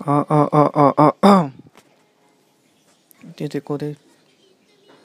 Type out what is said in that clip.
ああああああ出てこれ。